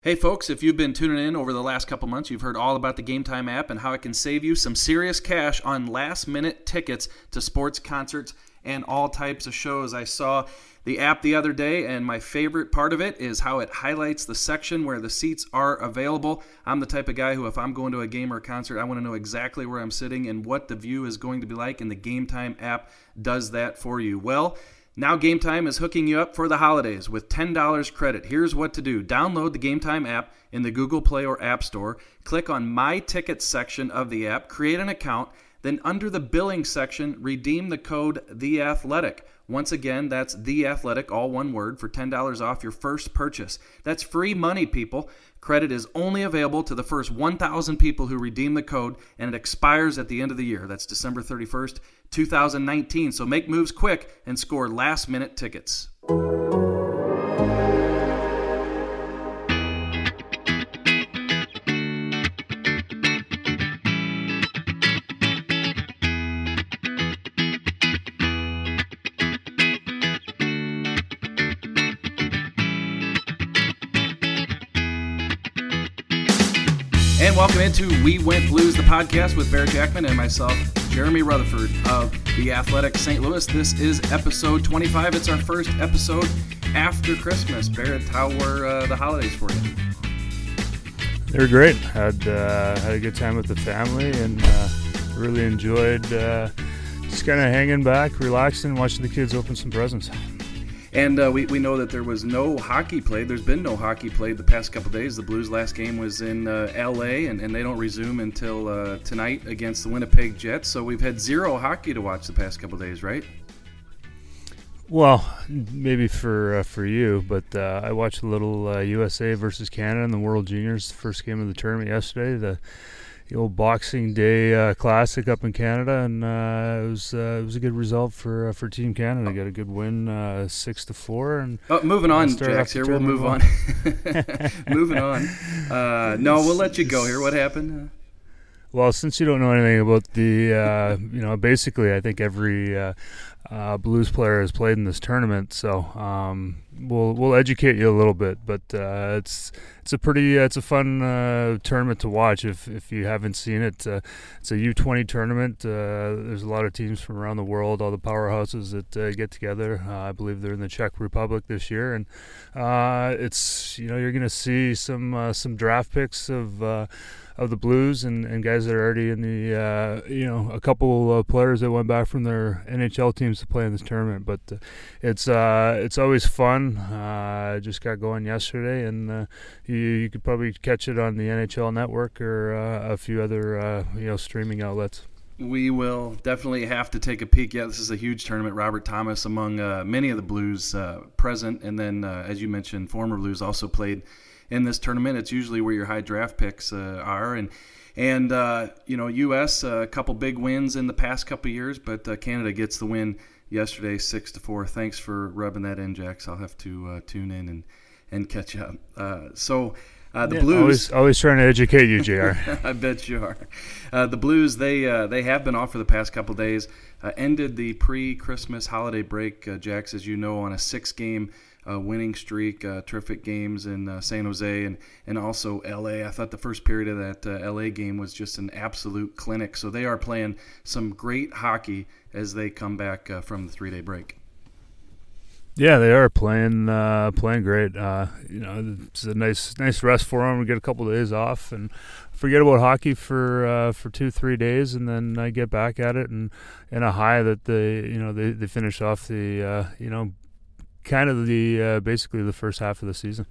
Hey folks, if you've been tuning in over the last couple months, you've heard all about the Game Time app and how it can save you some serious cash on last minute tickets to sports, concerts, and all types of shows. I saw the app the other day, and my favorite part of it is how it highlights the section where the seats are available. I'm the type of guy who, if I'm going to a game or a concert, I want to know exactly where I'm sitting and what the view is going to be like, and the Game Time app does that for you. Well, now Game Time is hooking you up for the holidays with $10 credit. Here's what to do. Download the Game Time app in the Google Play or App Store. Click on My Tickets section of the app, create an account, then under the billing section, redeem the code The Athletic. Once again, that's The Athletic, all one word, for $10 off your first purchase. That's free money, people. Credit is only available to the first 1,000 people who redeem the code, and it expires at the end of the year. That's December 31st, 2019. So make moves quick and score last minute tickets. Welcome into We Went Blues, the podcast with Barret Jackman and myself, Jeremy Rutherford of The Athletic St. Louis. This is episode 25. It's our first episode after Christmas. Barret, how were uh, the holidays for you? They were great. Had uh, had a good time with the family and uh, really enjoyed uh, just kind of hanging back, relaxing, watching the kids open some presents. And uh, we, we know that there was no hockey played. There's been no hockey played the past couple days. The Blues' last game was in uh, L.A., and, and they don't resume until uh, tonight against the Winnipeg Jets. So we've had zero hockey to watch the past couple days, right? Well, maybe for uh, for you, but uh, I watched a little USA versus Canada in the World Juniors first game of the tournament yesterday. The the old Boxing Day uh, Classic up in Canada, and uh, it was uh, it was a good result for uh, for Team Canada. Got a good win, uh, six to four. And oh, moving on, Jax. Here we'll move on. moving on. Uh, no, we'll let you go here. What happened? Well, since you don't know anything about the, you know, basically, I think every blues player has played in this tournament, so um, we'll we'll educate you a little bit. But it's it's a pretty uh, it's a fun uh, tournament to watch if if you haven't seen it. Uh, it's a U20 tournament. Uh, there's a lot of teams from around the world, all the powerhouses that uh, get together. Uh, I believe they're in the Czech Republic this year, and it's you know you're going to see some some draft picks of of the Blues and, and guys that are already in the uh, you know a couple of players that went back from their NHL teams to play in this tournament. But uh, it's uh, it's always fun. Uh, just got going yesterday, and uh, you, you could probably catch it on the NHL Network or uh, a few other you know streaming outlets. We will definitely have to take a peek. Yeah, this is a huge tournament. Robert Thomas among many of the Blues present, and then as you mentioned, former Blues also played in this tournament. It's usually where your high draft picks uh, are, and and uh, you know, U.S. Uh, a couple big wins in the past couple years, but uh, Canada gets the win yesterday, six to four. Thanks for rubbing that in, Jax. I'll have to uh, tune in and and catch up. Uh, so. Uh, the yeah, Blues always, always trying to educate you, Jr. I bet you are. Uh, the Blues they uh, they have been off for the past couple days. ended the pre-Christmas holiday break, Jax, as you know, on a six-game uh, winning streak, uh, terrific games in uh, San Jose and, and also LA. I thought the first period of that uh, LA game was just an absolute clinic. So they are playing some great hockey as they come back uh, from the three day break. Yeah, they are playing uh, playing great. you know, it's a nice nice rest for them. We get a couple of days off and forget about hockey for for two three days, and then I get back at it and in a high that they you know they, they finish off the you know kind of the uh, basically the first half of the season.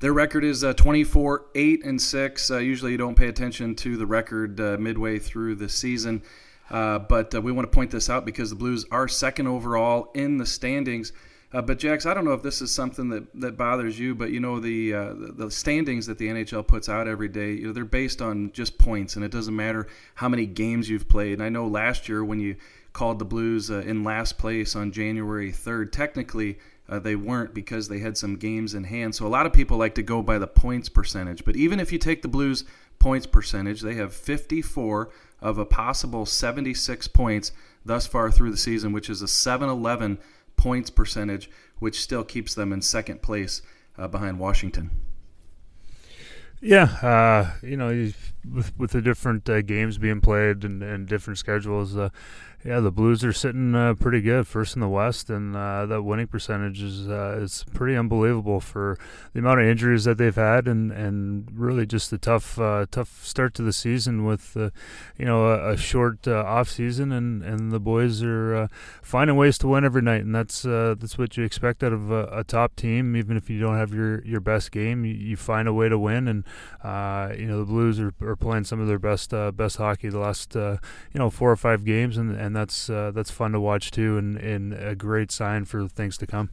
Their record is uh, 24 8 and 6. Uh, usually you don't pay attention to the record uh, midway through the season. Uh, but uh, we want to point this out because the Blues are second overall in the standings. But Jax, I don't know if this is something that, that bothers you, but you know the, the, the standings that the NHL puts out every day, you know they're based on just points, and it doesn't matter how many games you've played. And I know last year when you called the Blues uh, in last place on January 3rd. Technically, uh, they weren't because they had some games in hand. So a lot of people like to go by the points percentage. But even if you take the Blues points percentage, they have 54 of a possible 76 points thus far through the season, which is a 7-11 points percentage, which still keeps them in second place uh, behind Washington. Yeah, uh, you know, with with the different uh, games being played and, and different schedules, uh, yeah, the Blues are sitting uh, pretty good, first in the West, and uh, that winning percentage is uh, is pretty unbelievable for the amount of injuries that they've had, and, and really just a tough uh, tough start to the season with you know a, a short off season, and, and the boys are finding ways to win every night, and that's that's what you expect out of a, a, top team. Even if you don't have your, your best game, you, you find a way to win, and you know the Blues are, are playing some of their best best hockey the last you know four or five games, and, and that's uh, that's fun to watch too, and, and a great sign for things to come.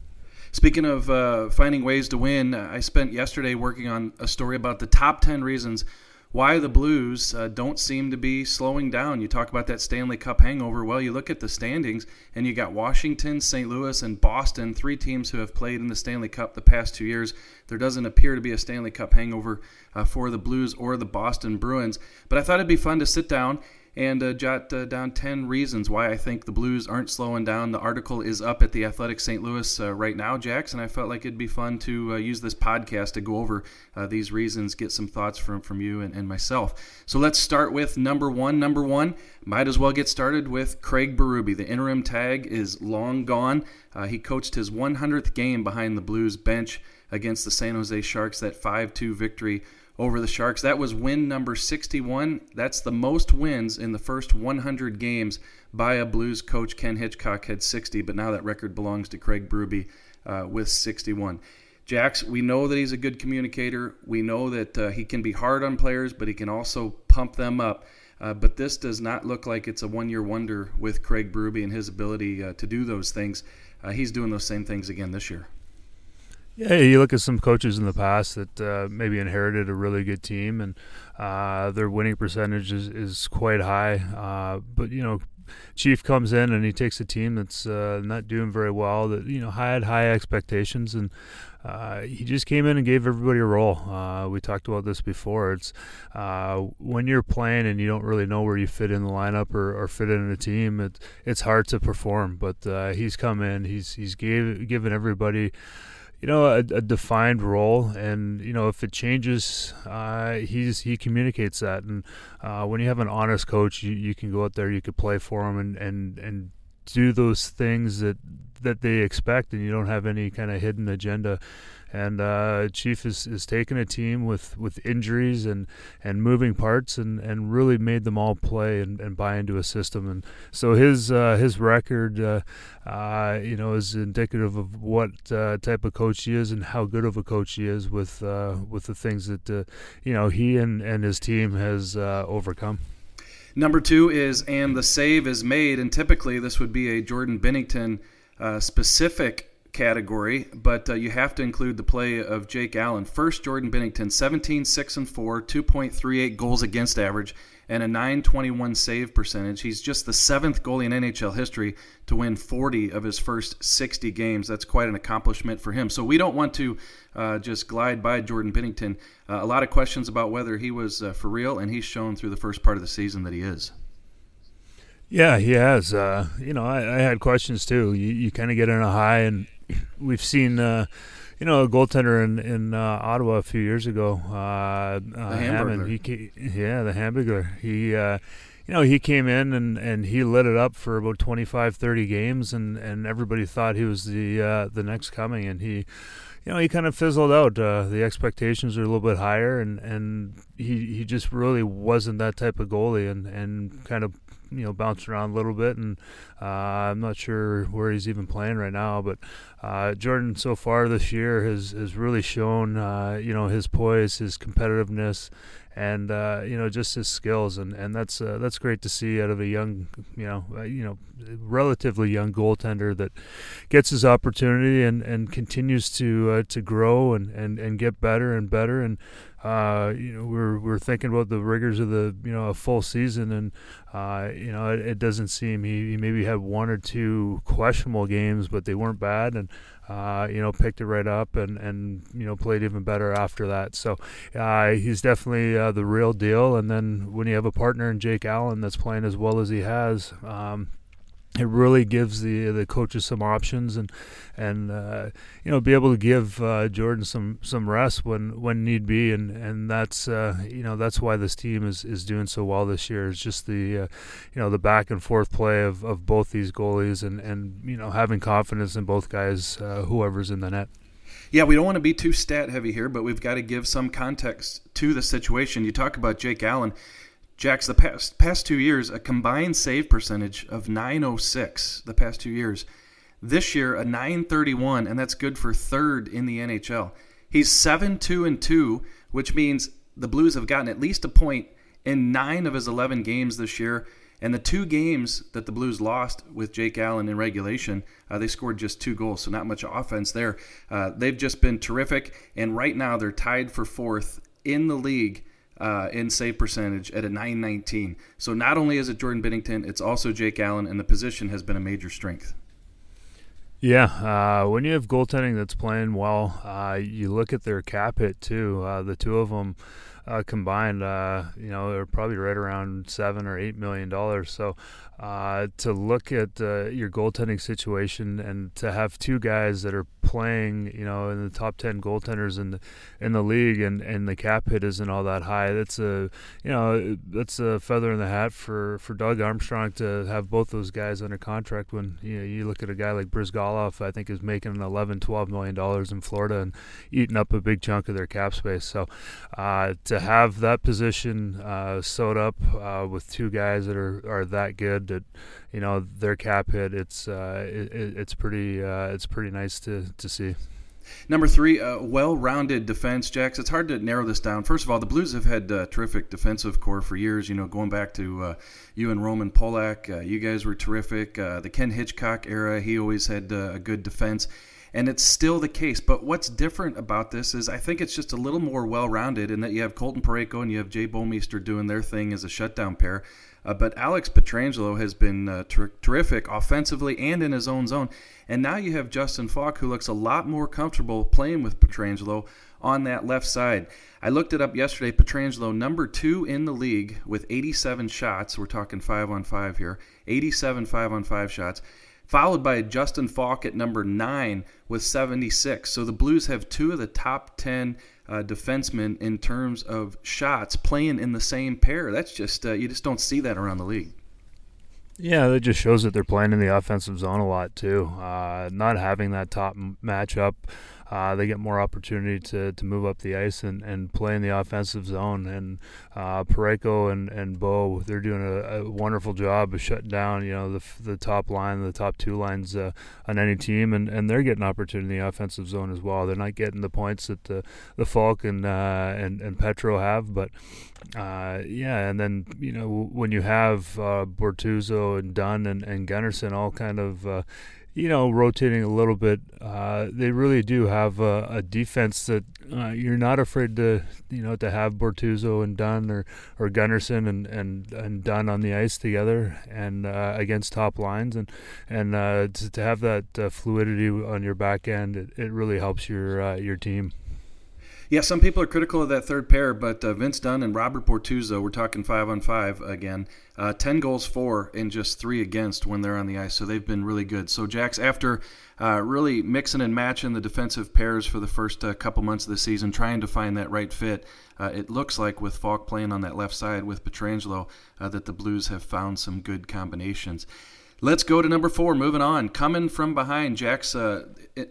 Speaking of uh, finding ways to win, I spent yesterday working on a story about the top 10 reasons why the Blues uh, don't seem to be slowing down. You talk about that Stanley Cup hangover. Well, you look at the standings, and you got Washington, St. Louis, and Boston, three teams who have played in the Stanley Cup the past two years. There doesn't appear to be a Stanley Cup hangover uh, for the Blues or the Boston Bruins. But I thought it'd be fun to sit down and uh, jot uh, down 10 reasons why I think the Blues aren't slowing down. The article is up at the Athletic St. Louis uh, right now, Jax, and I felt like it'd be fun to uh, use this podcast to go over uh, these reasons, get some thoughts from, from you and, and, myself. So let's start with number one. Number one, might as well get started with Craig Berube. The interim tag is long gone. Uh, he coached his 100th game behind the Blues bench against the San Jose Sharks, that 5 2 victory over the Sharks. That was win number 61. That's the most wins in the first 100 games by a Blues coach. Ken Hitchcock had 60, but now that record belongs to Craig Berube uh, with 61. Jax, we know that he's a good communicator. We know that uh, he can be hard on players, but he can also pump them up. Uh, but this does not look like it's a one year wonder with Craig Berube and his ability uh, to do those things. Uh, he's doing those same things again this year. Yeah, you look at some coaches in the past that uh, maybe inherited a really good team and uh, their winning percentage is, is quite high. Uh, but, you know, Chief comes in and he takes a team that's uh, not doing very well, that, you know, had high expectations. And uh, he just came in and gave everybody a role. Uh, we talked about this before. It's when you're playing and you don't really know where you fit in the lineup or, or fit in a team, it, it's hard to perform. But he's come in, he's, he's gave, given everybody you know a, a, defined role and you know if it changes uh, he's he communicates that. And uh, when you have an honest coach you, you can go out there you could play for him and and and do those things that that they expect and you don't have any kind of hidden agenda and uh, Chief is, is taking a team with, with injuries and, and moving parts and, and really made them all play and, and buy into a system. And so his uh, his record, uh, uh you know, is indicative of what uh, type of coach he is and how good of a coach he is with uh, with the things that you know he and, and his team has overcome. Number two is and the save is made, and typically this would be a Jordan Binnington specific category, but uh, you have to include the play of Jake Allen. First, Jordan Binnington, 17, 6, and 4, 2.38 goals against average, and a 921 save percentage. He's just the seventh goalie in NHL history to win 40 of his first 60 games. That's quite an accomplishment for him. So we don't want to uh, just glide by Jordan Binnington. Uh, a lot of questions about whether he was uh, for real, and he's shown through the first part of the season that he is. Yeah, he has. Uh, you know, I, I, had questions too. You, you kind of get in a high, and we've seen, uh, you know, a goaltender in in uh, Ottawa a few years ago, uh, uh Hammond. He, yeah, the Hamburglar. He, uh, you know, he came in and, and he lit it up for about 25, 30 games, and, and everybody thought he was the uh, the next coming, and he. You know, he kind of fizzled out. Uh, the expectations are a little bit higher, and, and he, he just really wasn't that type of goalie, and, and kind of you know bouncing around a little bit, and uh, I'm not sure where he's even playing right now. But uh, Jordan so far this year has has really shown uh, you know his poise, his competitiveness, and uh, you know just his skills, and and that's uh, that's great to see out of a young you know uh, you know relatively young goaltender that gets his opportunity and, and continues to to grow and, and, and get better and better and uh, you know, we're we're thinking about the rigors of the you know a full season, and uh, you know it, it, doesn't seem he, he, maybe had one or two questionable games, but they weren't bad, and uh, you know picked it right up and and you know played even better after that. So uh, he's definitely uh, the real deal. And then when you have a partner in Jake Allen that's playing as well as he has. Um, it really gives the the coaches some options and and uh, you know be able to give uh, Jordan some some rest when when need be and and that's uh, you know that's why this team is, is doing so well this year is just the uh, you know the back and forth play of, of both these goalies and and you know having confidence in both guys uh, whoever's in the net. Yeah, we don't want to be too stat heavy here, but we've got to give some context to the situation. You talk about Jake Allen. Jacks, the past past two years, a combined save percentage of 906. The past two years, this year a 931, and that's good for third in the NHL. He's seven two and two, which means the Blues have gotten at least a point in nine of his 11 games this year. And the two games that the Blues lost with Jake Allen in regulation, uh, they scored just two goals, so not much offense there. Uh, they've just been terrific, and right now they're tied for fourth in the league uh, in save percentage at a 919. So not only is it Jordan Binnington, it's also Jake Allen, and the position has been a major strength. Yeah, uh, when you have goaltending that's playing well, uh, you look at their cap hit too. Uh, the two of them uh, combined, uh, you know, they're probably right around seven or eight million dollars. So uh, to look at your goaltending situation and to have two guys that are playing, you know, in the top ten goaltenders in the in the league, and, and the cap hit isn't all that high. That's a you know that's a feather in the hat for, for Doug Armstrong to have both those guys under contract. When you know, you look at a guy like Bryzgalov, I think is making 11, 12 million dollars in Florida and eating up a big chunk of their cap space. So uh, have that position uh, sewed up uh, with two guys that are, are that good that you know their cap hit, it's uh, it, it's pretty uh, it's pretty nice to to see. Number three, a well-rounded defense, Jacks. It's hard to narrow this down. First of all, the Blues have had uh, terrific defensive core for years. You know, going back to uh, you and Roman Polak, uh, you guys were terrific. Uh, the Ken Hitchcock era, he always had uh, a good defense, and it's still the case. But what's different about this is I think it's just a little more well-rounded in that you have Colton Parayko and you have Jay Bouwmeester doing their thing as a shutdown pair. Uh, but Alex Pietrangelo has been uh, ter- terrific offensively and in his own zone. And now you have Justin Faulk, who looks a lot more comfortable playing with Pietrangelo on that left side. I looked it up yesterday. Pietrangelo, number two in the league with 87 shots. We're talking five on five here. 87 five on five shots. Followed by Justin Faulk at number nine with 76. So the Blues have two of the top 10 uh, defensemen in terms of shots playing in the same pair. That's just uh, you just don't see that around the league. Yeah, that just shows that they're playing in the offensive zone a lot too. Uh, not having that top matchup uh, they get more opportunity to, to move up the ice and, and play in the offensive zone. And uh, Parayko and, and Bo, they're doing a, a, wonderful job of shutting down, you know, the, the top line, the top two lines uh, on any team, and, and they're getting opportunity in the offensive zone as well. They're not getting the points that the, the Faulk and, uh, and, and Petro have, but uh, yeah, and then, you know, when you have uh, Bortuzzo and Dunn and, and Gunnarsson all kind of uh, you know, rotating a little bit, uh, they really do have a, a defense that uh, you're not afraid to, you know, to have Bortuzzo and Dunn or, or Gunnarsson and, and, and Dunn on the ice together and uh, against top lines and and uh, to, to, have that uh, fluidity on your back end, it, it really helps your uh, your team. Yeah, some people are critical of that third pair, but uh, Vince Dunn and Robert Bortuzzo, we're talking five on five again. Uh, 10 goals for and just three against when they're on the ice, so they've been really good. So, Jacks, after uh, really mixing and matching the defensive pairs for the first uh, couple months of the season, trying to find that right fit, uh, it looks like with Faulk playing on that left side with Pietrangelo uh, that the Blues have found some good combinations. Let's go to number four. Moving on. Coming from behind, Jacks. Uh,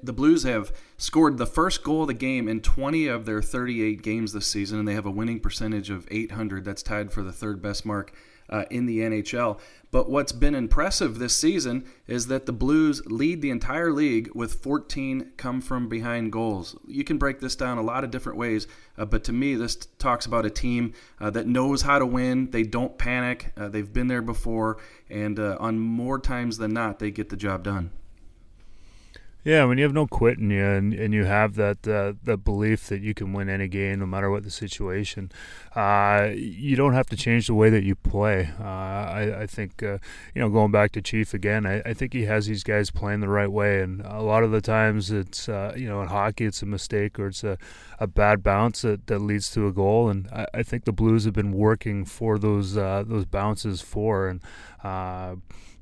the Blues have scored the first goal of the game in 20 of their 38 games this season, and they have a winning percentage of 800. That's tied for the third best mark uh, in the NHL. But what's been impressive this season is that the Blues lead the entire league with 14 come from behind goals. You can break this down a lot of different ways, uh, but to me, this talks about a team uh, that knows how to win. They don't panic, uh, they've been there before, and uh, on more times than not, they get the job done. Yeah, when you have no quit in you and, and you have that uh, that belief that you can win any game no matter what the situation, uh, you don't have to change the way that you play. Uh, I, I, think uh, you know going back to Chief again, I, I, think he has these guys playing the right way, and a lot of the times it's uh, you know in hockey it's a mistake or it's a, a bad bounce that, that leads to a goal, and I, I think the Blues have been working for those uh, those bounces for. And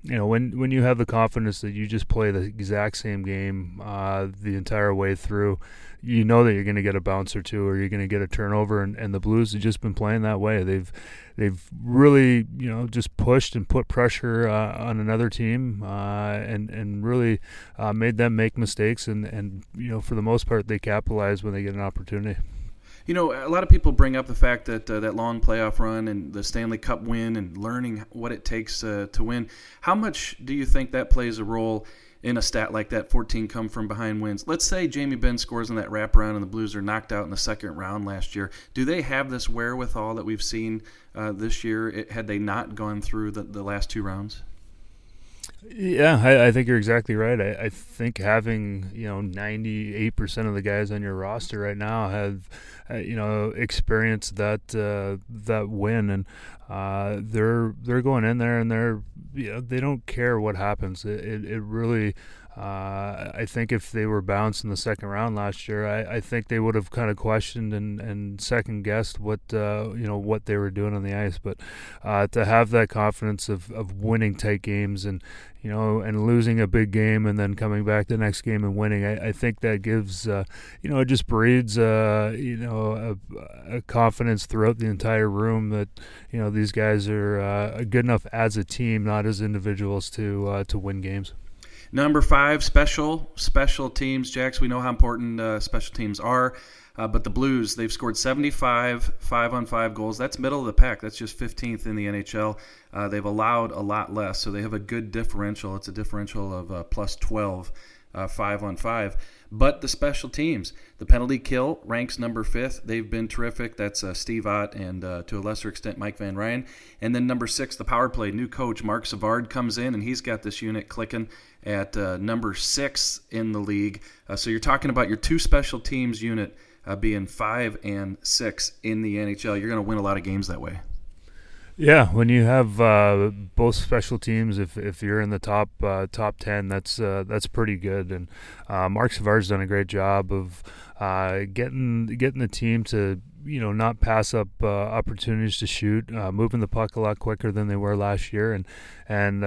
you know when when you have the confidence that you just play the exact same game uh, the entire way through, you know that you're going to get a bounce or two or you're going to get a turnover. And, and the Blues have just been playing that way. They've they've really you know just pushed and put pressure uh, on another team uh, and and really uh, made them make mistakes. And and you know for the most part they capitalize when they get an opportunity. You know, a lot of people bring up the fact that uh, that long playoff run and the Stanley Cup win and learning what it takes uh, to win. How much do you think that plays a role in a stat like that? 14 come from behind wins. Let's say Jamie Benn scores in that wraparound and the Blues are knocked out in the second round last year. Do they have this wherewithal that we've seen uh, this year? It, had they not gone through the, the last two rounds? Yeah, I, I, think you're exactly right. I, I, think having you know 98 percent of the guys on your roster right now have uh, you know experienced that uh, that win, and uh, they're they're going in there and they're you know they don't care what happens. It it, it really uh, I think if they were bounced in the second round last year, I, I think they would have kind of questioned and, and second guessed what uh, you know what they were doing on the ice. But uh, to have that confidence of, of winning tight games and you know and losing a big game and then coming back the next game and winning, I, I think that gives uh, you know it just breeds uh, you know a, a, confidence throughout the entire room that you know these guys are uh, good enough as a team, not as individuals, to to win games. Number five, special special teams. Jacks, we know how important uh, special teams are, uh, but the Blues they've scored 75 five on five goals. That's middle of the pack. That's just 15th in the NHL. Uh, they've allowed a lot less, so they have a good differential. It's a differential of uh, plus 12 uh, five on five. But the special teams, the penalty kill ranks number fifth. They've been terrific. That's uh, Steve Ott and uh, to a lesser extent Mike Van Ryn. And then number six, the power play. New coach Marc Savard comes in and he's got this unit clicking at uh, number six in the league. Uh, so you're talking about your two special teams unit uh, being five and six in the NHL. You're going to win a lot of games that way. Yeah, when you have uh, both special teams, if, if you're in the top uh, top ten, that's uh, that's pretty good. And uh, Marc Savard's done a great job of uh, getting getting the team to you know not pass up uh, opportunities to shoot, moving the puck a lot quicker than they were last year, and and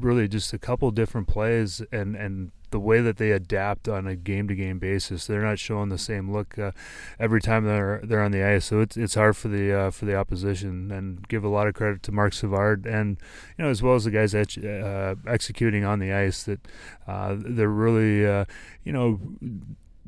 really just a couple different plays and and the way that they adapt on a game to game basis. They're not showing the same look uh, every time they're they're on the ice. So it's it's hard for the uh, for the opposition. And give a lot of credit to Marc Savard and you know as well as the guys uh, executing on the ice that uh, they're really uh, you know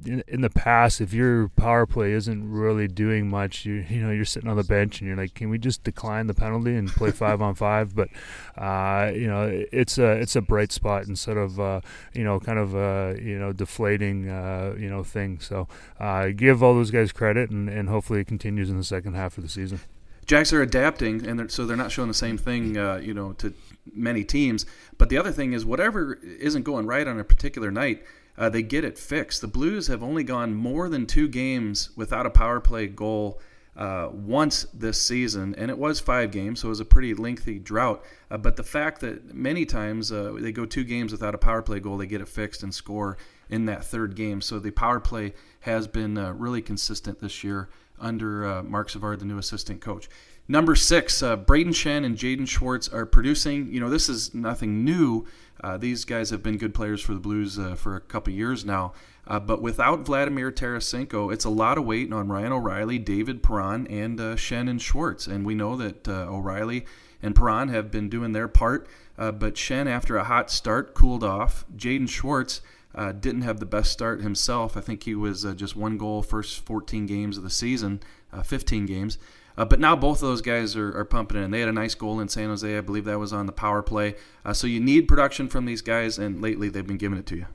in, the past, if your power play isn't really doing much, you you know you're sitting on the bench and you're like, can we just decline the penalty and play five on five? But uh, you know it's a it's a bright spot instead of uh, you know kind of a you know deflating uh, you know thing. So uh, give all those guys credit and, and hopefully it continues in the second half of the season. Jacks are adapting, and they're, so they're not showing the same thing, uh, you know, to many teams. But the other thing is, whatever isn't going right on a particular night, uh, they get it fixed. The Blues have only gone more than two games without a power play goal uh, once this season, and it was five games, so it was a pretty lengthy drought. Uh, but the fact that many times uh, they go two games without a power play goal, they get it fixed and score in that third game. So the power play has been uh, really consistent this year under uh, Marc Savard, the new assistant coach. Number six, uh, Brayden Schenn and Jaden Schwartz are producing. You know, this is nothing new. Uh, these guys have been good players for the Blues uh, for a couple years now. Uh, but without Vladimir Tarasenko, it's a lot of weight on Ryan O'Reilly, David Perron, and uh, Schenn and Schwartz. And we know that uh, O'Reilly and Perron have been doing their part. But Schenn, after a hot start, cooled off. Jaden Schwartz didn't have the best start himself. I think he was just one goal first 14 games of the season, 15 games. Uh, but now both of those guys are, are, pumping in. They had a nice goal in San Jose. I believe that was on the power play. Uh, so you need production from these guys, and lately they've been giving it to you.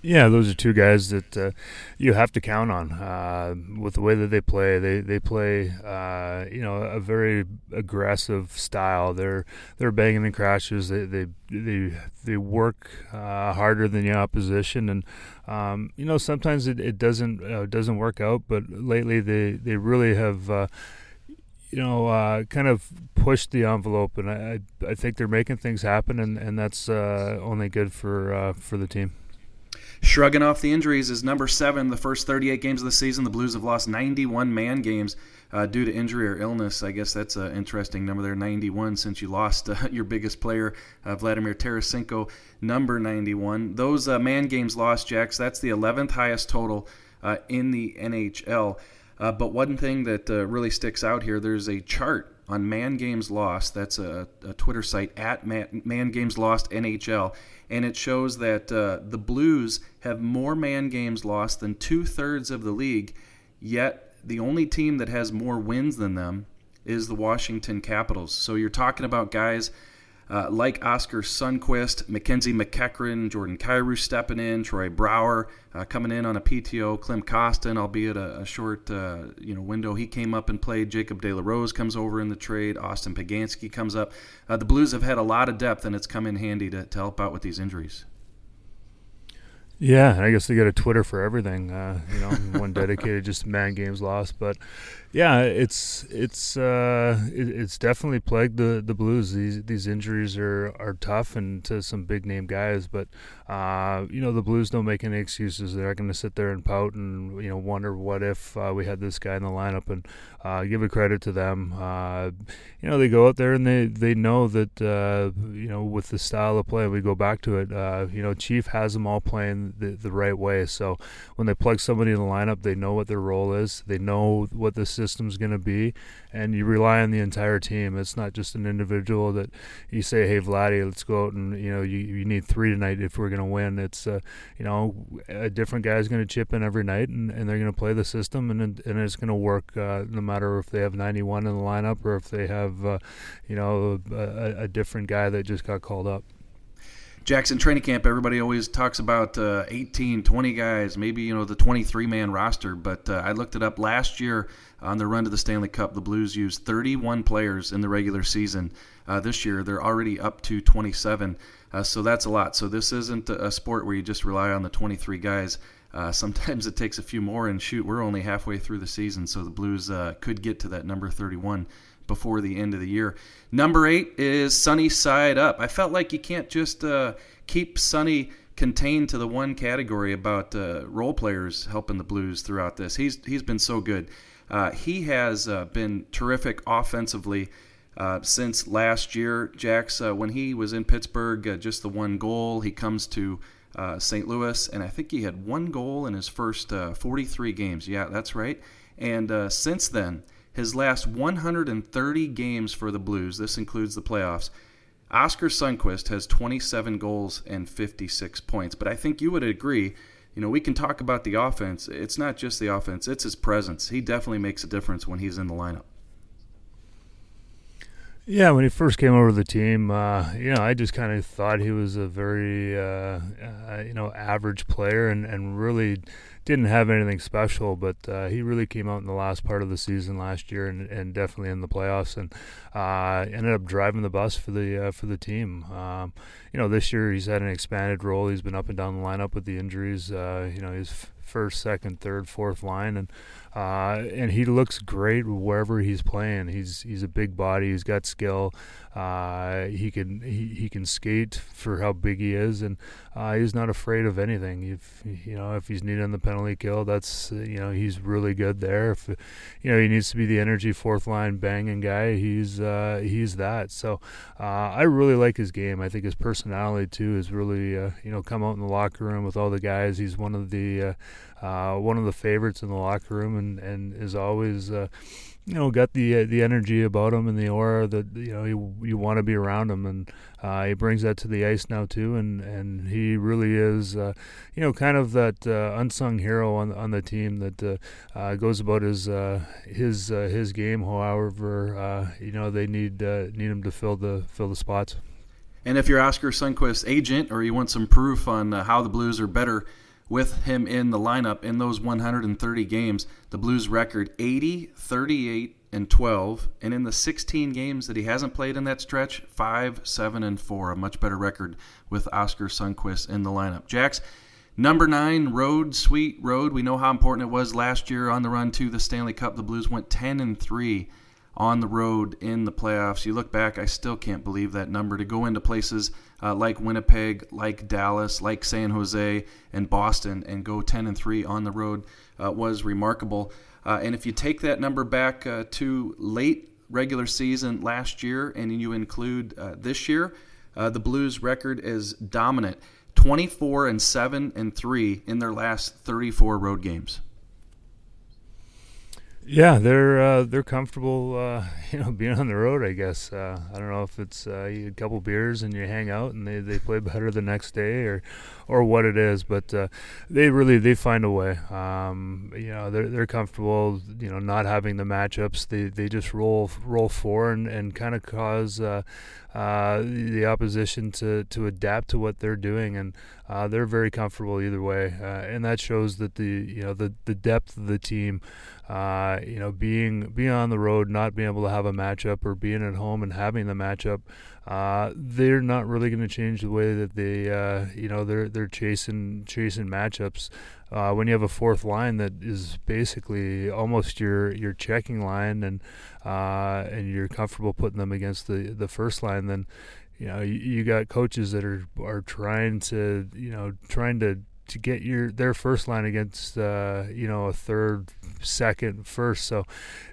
Yeah, those are two guys that uh, you have to count on uh, with the way that they play. They they play, uh, you know, a very aggressive style. They're they're banging and crashes. They they they, they work uh, harder than the opposition, and um, you know sometimes it, it doesn't uh, doesn't work out. But lately they they really have uh, you know, uh, kind of pushed the envelope, and I, I think they're making things happen, and, and that's uh, only good for uh, for the team. Shrugging off the injuries is number seven. The first 38 games of the season, the Blues have lost 91 man games uh, due to injury or illness. I guess that's an interesting number there, 91, since you lost uh, your biggest player, uh, Vladimir Tarasenko, number 91. Those uh, man games lost, Jacks, that's the 11th highest total uh, in the NHL. Uh, but one thing that really sticks out here, there's a chart on Man Games Lost. That's a, a Twitter site at Man, Games Lost NHL, and it shows that uh, the Blues have more Man Games Lost than two thirds of the league. Yet the only team that has more wins than them is the Washington Capitals. So you're talking about guys uh, like Oskar Sundqvist, Mackenzie MacEachern, Jordan Kyrou stepping in, Troy Brouwer uh, coming in on a PTO, Klim Kostin, albeit a, a short uh, you know window. He came up and played. Jacob De La Rose comes over in the trade. Austin Poganski comes up. Uh, the Blues have had a lot of depth, and it's come in handy to, to help out with these injuries. Yeah, I guess they got a Twitter for everything. Uh, you know, one dedicated just to man games lost. But yeah, it's it's uh, it, it's definitely plagued the, the Blues. These these injuries are, are tough and to some big name guys. But uh, you know, the Blues don't make any excuses. They're not going to sit there and pout and you know wonder what if uh, we had this guy in the lineup. And uh, give a credit to them. Uh, you know, they go out there and they they know that you know with the style of play, we go back to it. you know, Chief has them all playing the, the right way. So when they plug somebody in the lineup, they know what their role is. They know what the system's going to be, and you rely on the entire team. It's not just an individual that you say, "Hey, Vladdy, let's go out and you know you, you need three tonight if we're going to win." It's uh, you know a different guy's going to chip in every night, and, and they're going to play the system, and and it's going to work uh, no matter if they have 91 in the lineup or if they have uh, you know a, a different guy that just got called up. Jackson training camp, everybody always talks about uh, 18, 20 guys, maybe you know the 23 man roster. But uh, I looked it up last year on the run to the Stanley Cup. The Blues used 31 players in the regular season. Uh, this year, they're already up to 27. Uh, so that's a lot. So this isn't a sport where you just rely on the 23 guys. Uh, sometimes it takes a few more, and shoot, we're only halfway through the season, so the Blues uh, could get to that number 31 before the end of the year. Number eight is Sunny Side Up. I felt like you can't just uh, keep Sunny contained to the one category about uh, role players helping the Blues throughout this. He's he's been so good. Uh, he has uh, been terrific offensively. Uh, since last year, Jax, uh, when he was in Pittsburgh, just the one goal. He comes to St. Louis, and I think he had one goal in his first 43 games. Yeah, that's right. And since then, his last 130 games for the Blues, this includes the playoffs, Oskar Sundqvist has 27 goals and 56 points. But I think you would agree, you know, we can talk about the offense. It's not just the offense, it's his presence. He definitely makes a difference when he's in the lineup. Yeah, when he first came over to the team, uh, you know, I just kind of thought he was a very, uh, uh, you know, average player and, and really didn't have anything special, but uh, he really came out in the last part of the season last year and, and definitely in the playoffs and uh, ended up driving the bus for the uh, for the team. Um, you know, this year he's had an expanded role. He's been up and down the lineup with the injuries. You know, he's first, second, third, fourth line, and uh, and he looks great wherever he's playing. He's he's a big body. He's got skill. Uh, he can he, he can skate for how big he is, and uh, he's not afraid of anything. If you know if he's needed the penalty kill, that's you know he's really good there. If you know he needs to be the energy fourth line banging guy, he's uh, he's that. So uh, I really like his game. I think his personality too is really uh, you know come out in the locker room with all the guys. He's one of the uh, one of the favorites in the locker room, and and is always you know got the uh, the energy about him and the aura that you know you you want to be around him. And uh, he brings that to the ice now too. And and he really is uh, you know kind of that uh, unsung hero on on the team that uh, uh, goes about his his his game however you know they need need him to fill the fill the spots. And if you're Oskar Sundqvist's agent or you want some proof on how the Blues are better with him in the lineup in those 130 games. The Blues record 80, 38, and 12, and in the 16 games that he hasn't played in that stretch, 5, 7, and 4. A much better record with Oskar Sundqvist in the lineup. Jax, number 9, Road, Sweet Road. We know how important it was last year on the run to the Stanley Cup. The Blues went 10 and 3 on the road in the playoffs. You look back, I still can't believe that number to go into places uh, like Winnipeg, like Dallas, like San Jose, and Boston, and go 10 and 3 on the road uh, was remarkable. Uh, and if you take that number back uh, to late regular season last year, and you include uh, this year, uh, the Blues' record is dominant. 24 and 7 and 3 in their last 34 road games. Yeah, they're uh, they're comfortable, uh, you know, being on the road. I guess uh, I don't know if it's uh, a couple beers and you hang out and they, they play better the next day or or what it is, but uh, they really they find a way. Um, you know, they're they're comfortable, you know, not having the matchups. They they just roll roll four and, and kind of cause uh, the opposition to to adapt to what they're doing, and they're very comfortable either way, and that shows that the you know the the depth of the team. Uh, you know, being being on the road, not being able to have a matchup, or being at home and having the matchup, uh, they're not really going to change the way that they, uh, you know, they're they're chasing chasing matchups. Uh, when you have a fourth line that is basically almost your your checking line, and uh, and you're comfortable putting them against the the first line, then you know you, you got coaches that are are trying to you know trying to to get your their first line against uh, you know a third, second, first. So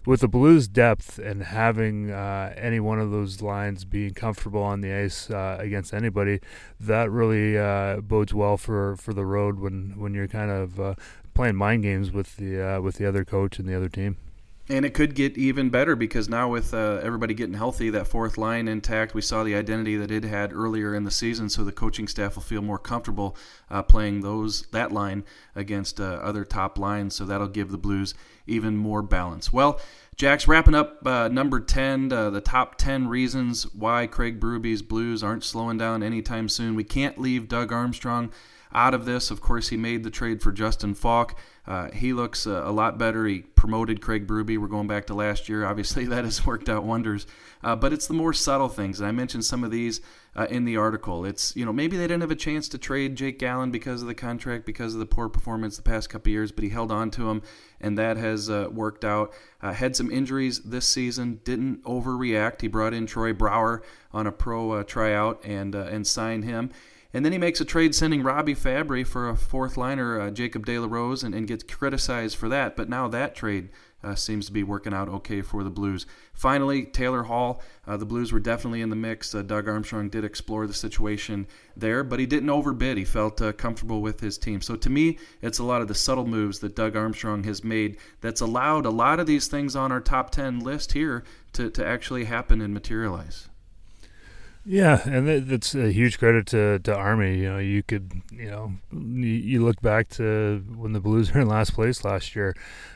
with the Blues' depth and having uh, any one of those lines being comfortable on the ice uh, against anybody, that really uh, bodes well for, for the road when when you're kind of uh, playing mind games with the uh, with the other coach and the other team. And it could get even better because now with uh, everybody getting healthy, that fourth line intact, we saw the identity that it had earlier in the season. So the coaching staff will feel more comfortable uh, playing those that line against uh, other top lines. So that'll give the Blues even more balance. Well, Jack's wrapping up uh, number 10, uh, the top 10 reasons why Craig Berube's Blues aren't slowing down anytime soon. We can't leave Doug Armstrong out of this. Of course, he made the trade for Justin Faulk. Uh, he looks uh, a lot better. He promoted Craig Berube. We're going back to last year. Obviously, that has worked out wonders. Uh, but it's the more subtle things. And I mentioned some of these uh, in the article. It's, you know, maybe they didn't have a chance to trade Jake Allen because of the contract, because of the poor performance the past couple years, but he held on to him, and that has uh, worked out. Had some injuries this season, didn't overreact. He brought in Troy Brouwer on a pro tryout and, and signed him. And then he makes a trade sending Robby Fabbri for a fourth liner, uh, Jacob De La Rose, and, and, gets criticized for that. But now that trade uh, seems to be working out okay for the Blues. Finally, Taylor Hall. Uh, the Blues were definitely in the mix. Uh, Doug Armstrong did explore the situation there, but he didn't overbid. He felt uh, comfortable with his team. So to me, it's a lot of the subtle moves that Doug Armstrong has made that's allowed a lot of these things on our top 10 list here to, to actually happen and materialize. Yeah, and that's a huge credit to, to Army. You know, you could, you know, you look back to when the Blues were in last place last year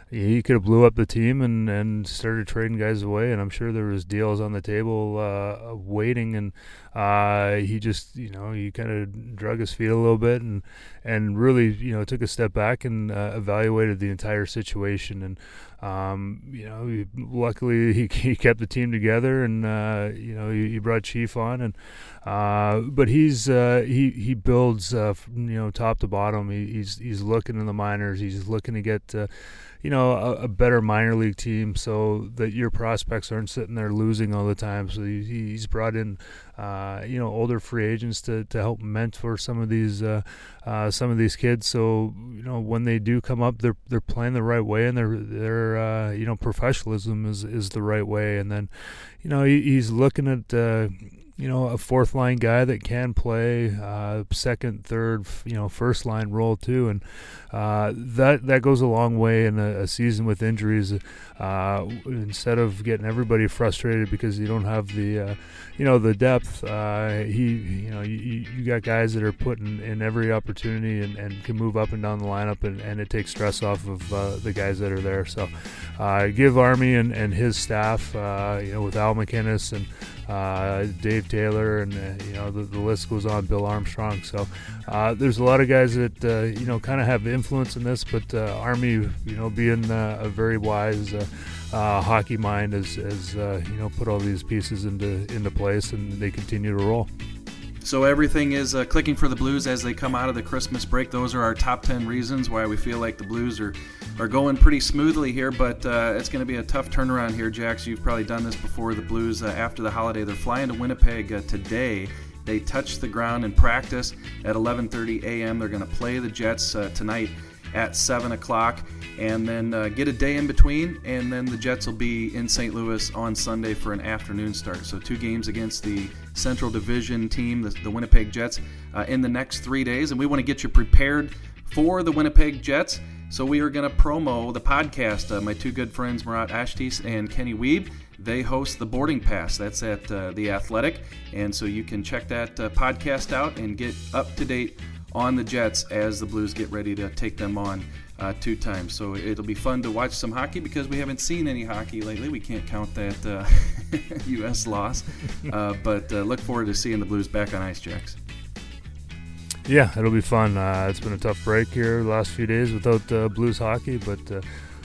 he could have blew up the team and, and started trading guys away. And I'm sure there was deals on the table uh, waiting, and uh, he just you know he kind of drug his feet a little bit and and really you know took a step back and uh, evaluated the entire situation. And um, you know, he, luckily he, he kept the team together, and uh, you know he, he, brought Chief on, and uh, but he's uh, he he builds you know top to bottom. He, he's he's looking in the minors. He's looking to get you know, a, a, better minor league team so that your prospects aren't sitting there losing all the time. So he, he's brought in, uh, you know, older free agents to, to help mentor some of these uh, uh, some of these kids. So you know, when they do come up, they're they're playing the right way and they're they're uh, you know professionalism is is the right way. And then, you know, he, he's looking at uh, you know, a fourth line guy that can play uh, second, third, you know, first line role too, and uh, that that goes a long way in a, a season with injuries. Uh, instead of getting everybody frustrated because you don't have the, uh, you know, the depth, uh, he, you know, you, you got guys that are putting in every opportunity and, and can move up and down the lineup, and, and it takes stress off of uh, the guys that are there. So, give Army and, and his staff, you know, with Al MacInnis and uh, Dave Taylor, and uh, you know the, the, list goes on. Bill Armstrong. So uh, there's a lot of guys that uh, you know kind of have influence in this, but uh, Army, you know, being uh, a very wise hockey mind, has, has you know put all these pieces into into place, and they continue to roll. So everything is clicking for the Blues as they come out of the Christmas break. Those are our top 10 reasons why we feel like the Blues are are going pretty smoothly here, but uh, it's going to be a tough turnaround here, Jax. You've probably done this before. The Blues, uh, after the holiday, they're flying to Winnipeg uh, today. They touch the ground in practice at 11:30 a.m. They're going to play the Jets uh, tonight at 7 o'clock, and then uh, get a day in between, and then the Jets will be in St. Louis on Sunday for an afternoon start. So two games against the Central Division team, the, the Winnipeg Jets, uh, in the next three days, and we want to get you prepared for the Winnipeg Jets. So we are going to promo the podcast. Uh, my two good friends, Murat Ates and Kenny Wiebe, they host the Boarding Pass. That's at uh, the Athletic, and so you can check that uh, podcast out and get up to date on the Jets as the Blues get ready to take them on uh, two times. So it'll be fun to watch some hockey because we haven't seen any hockey lately. We can't count that U.S. Uh, loss, uh, but look forward to seeing the Blues back on ice, Jacks. Yeah, it'll be fun. Uh, it's been a tough break here the last few days without uh, Blues hockey, but uh,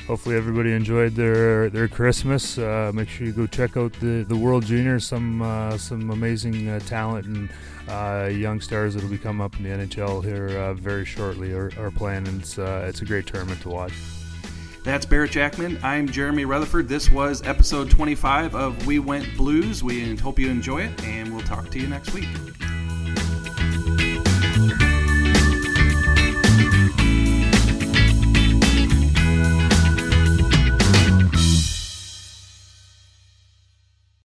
hopefully everybody enjoyed their their Christmas. Uh, make sure you go check out the, the World Juniors. Some uh, some amazing uh, talent and young stars that'll be coming up in the NHL here very shortly are, are playing. And it's it's a great tournament to watch. That's Barret Jackman. I'm Jeremy Rutherford. This was episode 25 of We Went Blues. We hope you enjoy it, and we'll talk to you next week.